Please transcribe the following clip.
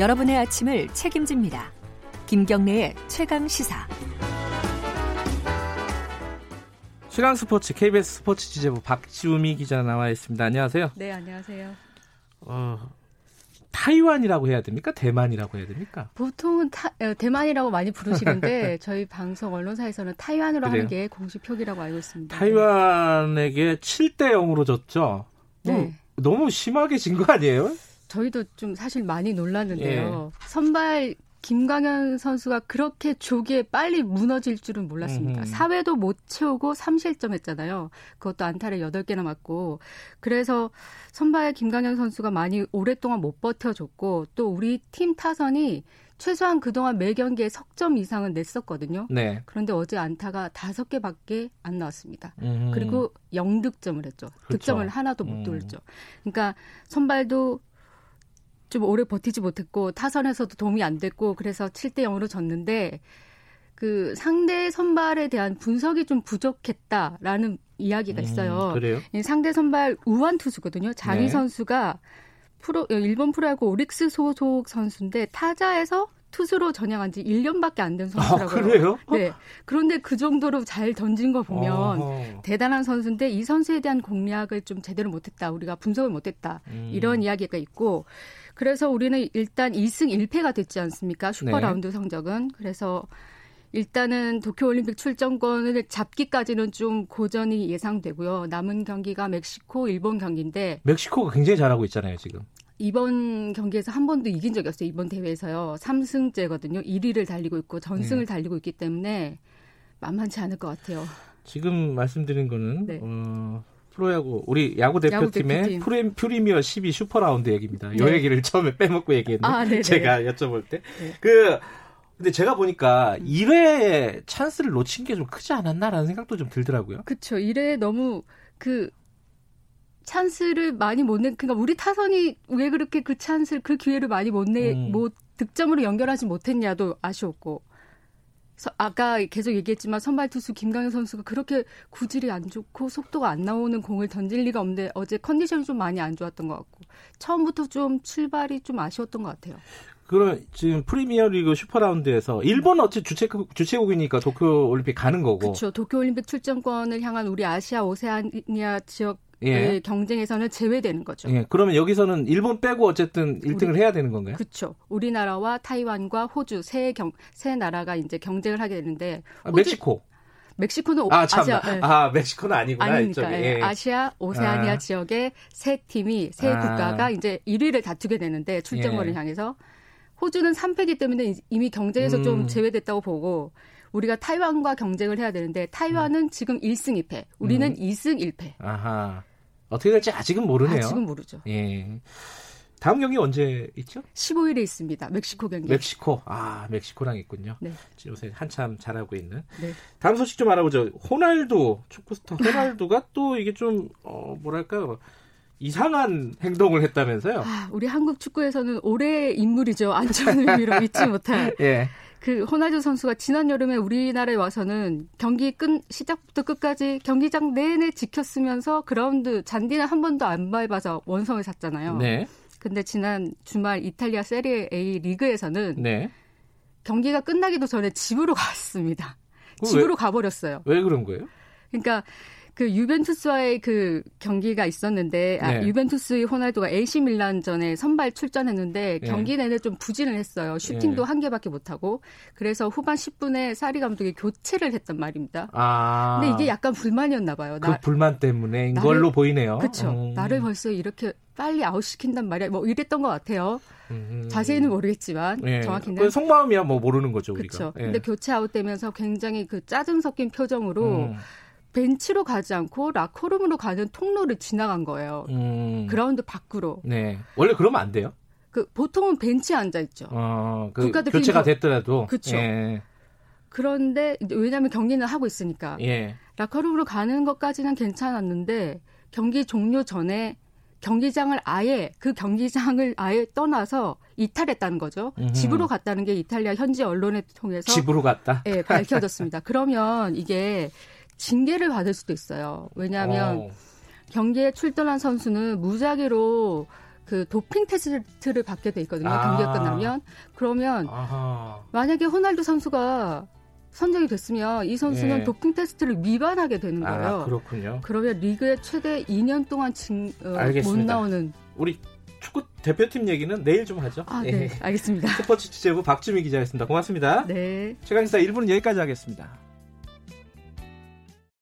여러분의 아침을 책임집니다. 김경래의 최강 시사. 시간 스포츠 KBS 스포츠 지재부 박지우미 기자 나와 있습니다. 안녕하세요. 네, 안녕하세요. 어, 타이완이라고 해야 됩니까? 대만이라고 해야 됩니까? 보통은 타, 어, 대만이라고 많이 부르시는데 저희 방송 언론사에서는 타이완으로 그래요? 하는 게 공식 표기라고 알고 있습니다. 타이완에게 7대 0으로 졌죠. 네. 뭐, 너무 심하게 진 거 아니에요? 저희도 좀 사실 많이 놀랐는데요. 예. 선발 김광현 선수가 그렇게 조기에 빨리 무너질 줄은 몰랐습니다. 사회도 못 채우고 3실점 했잖아요. 그것도 안타를 8개나 맞고. 그래서 선발 김광현 선수가 많이 오랫동안 못 버텨줬고 또 우리 팀 타선이 최소한 그동안 매 경기에 석점 이상은 냈었거든요. 네. 그런데 어제 안타가 5개밖에 안 나왔습니다. 음. 그리고 0득점을 했죠. 그렇죠. 득점을 하나도 못 음. 돌렸죠. 그러니까 선발도 좀 오래 버티지 못했고 타선에서도 도움이 안 됐고 그래서 7대 0으로 졌는데 그 상대 선발에 대한 분석이 좀 부족했다라는 이야기가 있어요. 음, 그래요? 이 상대 선발 우완 투수거든요. 장희 네. 선수가 프로 어, 일본 프로야구 오릭스 소속 선수인데 타자에서 투수로 전향한 지 1년밖에 안된 아, 선수라고요. 그래요? 네. 그런데 그 정도로 잘 던진 거 보면 어허. 대단한 선수인데 이 선수에 대한 공략을 좀 제대로 못했다. 우리가 분석을 못했다. 음. 이런 이야기가 있고 그래서 우리는 일단 2승 1패가 됐지 않습니까? 슈퍼 네. 라운드 성적은 그래서 일단은 도쿄올림픽 출전권을 잡기까지는 좀 고전이 예상되고요. 남은 경기가 멕시코, 일본 경기인데 멕시코가 굉장히 잘하고 있잖아요, 지금. 이번 경기에서 한 번도 이긴 적이 없어요. 이번 대회에서요. 3승째거든요. 1위를 달리고 있고 전승을 네. 달리고 있기 때문에 만만치 않을 것 같아요. 지금 말씀드린 거는 네. 어, 프로야구 우리 야구 대표팀의. 프레, 프리미어 12 슈퍼라운드 얘기입니다. 이 네. 얘기를 처음에 빼먹고 얘기했는데 아. 제가 여쭤볼 때. 네. 그 근데 제가 보니까 1회 찬스를 놓친 게 좀 크지 않았나라는 생각도 좀 들더라고요. 그쵸. 1회 너무 그 찬스를 많이 못 내, 그러니까 우리 타선이 왜 그렇게 그 찬스를, 그 기회를 많이 못 내, 음. 못, 득점으로 연결하지 못했냐도 아쉬웠고. 서- 아까 계속 얘기했지만 선발 투수 김광현 선수가 그렇게 구질이 안 좋고 속도가 안 나오는 공을 던질 리가 없는데 어제 컨디션이 좀 많이 안 좋았던 것 같고 처음부터 좀 출발이 좀 아쉬웠던 것 같아요. 그럼 지금 프리미어리그 슈퍼라운드에서 일본 어째 주최국 주최국이니까 도쿄 올림픽 가는 거고. 그렇죠. 도쿄올림픽 출전권을 향한 우리 아시아 오세아니아 지역의 예. 경쟁에서는 제외되는 거죠. 예. 그러면 여기서는 일본 빼고 어쨌든 1등을 해야 되는 건가요? 그렇죠. 우리나라와 타이완과 호주 세 경, 세 나라가 이제 경쟁을 하게 되는데 아, 호주- 멕시코. 멕시코는 오- 아, 참. 아시아 예. 아, 멕시코는 아니구나. 이쪽에. 예. 예. 아시아 오세아니아 아. 지역의 세 팀이 세 아. 국가가 이제 1위를 다투게 되는데 출전권을 예. 향해서 호주는 3패기 때문에 이미 경쟁에서 음. 좀 제외됐다고 보고 우리가 타이완과 경쟁을 해야 되는데 타이완은 지금 1승 2패, 우리는 음. 2승 1패. 아하. 어떻게 될지 아직은 모르네요. 아, 지금 모르죠. 예. 다음 경기 언제 있죠? 15일에 있습니다. 멕시코 경기. 멕시코. 아, 멕시코랑 있군요. 네. 지금 요새 한참 잘하고 있는. 네. 다음 소식 좀 알아보죠. 호날두, 축구스타 호날두가 또 이게 좀, 어, 뭐랄까요. 이상한 행동을 했다면서요? 아, 우리 한국 축구에서는 올해의 인물이죠. 안 좋은 의미로 잊지 못할. 예. 그 호날두 선수가 지난 여름에 우리나라에 와서는 경기 끝 시작부터 끝까지 경기장 내내 지켰으면서 그라운드 잔디는 한 번도 안 밟아서 원성을 샀잖아요. 네. 근데 지난 주말 이탈리아 세리에 A 리그에서는 네. 경기가 끝나기도 전에 집으로 갔습니다. 집으로 가버렸어요. 왜 그런 거예요? 그러니까 그 유벤투스와의 그 경기가 있었는데 아, 네. 유벤투스의 호날두가 AC 밀란전에 선발 출전했는데 네. 경기 내내 좀 부진을 했어요. 슈팅도 네. 한 개밖에 못 하고 그래서 후반 10분에 사리 감독이 교체를 했단 말입니다. 아. 근데 이게 약간 불만이었나 봐요. 그 불만 때문에인 나를- 걸로 보이네요. 그렇죠. 음. 나를 벌써 이렇게 빨리 아웃 시킨단 말이야. 뭐 이랬던 것 같아요. 음. 자세히는 모르겠지만 예. 정확히는 그 속마음이야 뭐 모르는 거죠 우리가. 그렇죠. 예. 근데 교체 아웃되면서 굉장히 그 짜증 섞인 표정으로 음. 벤치로 가지 않고 라커룸으로 가는 통로를 지나간 거예요. 음. 그라운드 밖으로. 네. 원래 그러면 안 돼요. 그 보통은 벤치에 앉아 있죠. 어, 그 국가대표 교체가 됐더라도. 그쵸. 예. 그런데 왜냐하면 경기는 하고 있으니까 예. 라커룸으로 가는 것까지는 괜찮았는데 경기 종료 전에 경기장을 아예 그 경기장을 아예 떠나서 이탈했다는 거죠. 음흠. 집으로 갔다는 게 이탈리아 현지 언론을 통해서 집으로 갔다. 예, 밝혀졌습니다. 그러면 이게 징계를 받을 수도 있어요. 왜냐하면 어. 경기에 출전한 선수는 무작위로 그 도핑 테스트를 받게 돼 있거든요. 아. 경기가 끝나면 그러면 아하. 만약에 호날두 선수가 선정이 됐으면 이 선수는 예. 도핑 테스트를 위반하게 되는 거예요. 아, 그렇군요. 그러면 리그에 최대 2년 동안 진, 어, 못. 나오는 우리 축구 대표팀 얘기는 내일 좀 하죠. 아, 예. 네, 알겠습니다. 스포츠 취재부 박주미 기자였습니다. 고맙습니다. 네. 최강시사 1부는 여기까지 하겠습니다.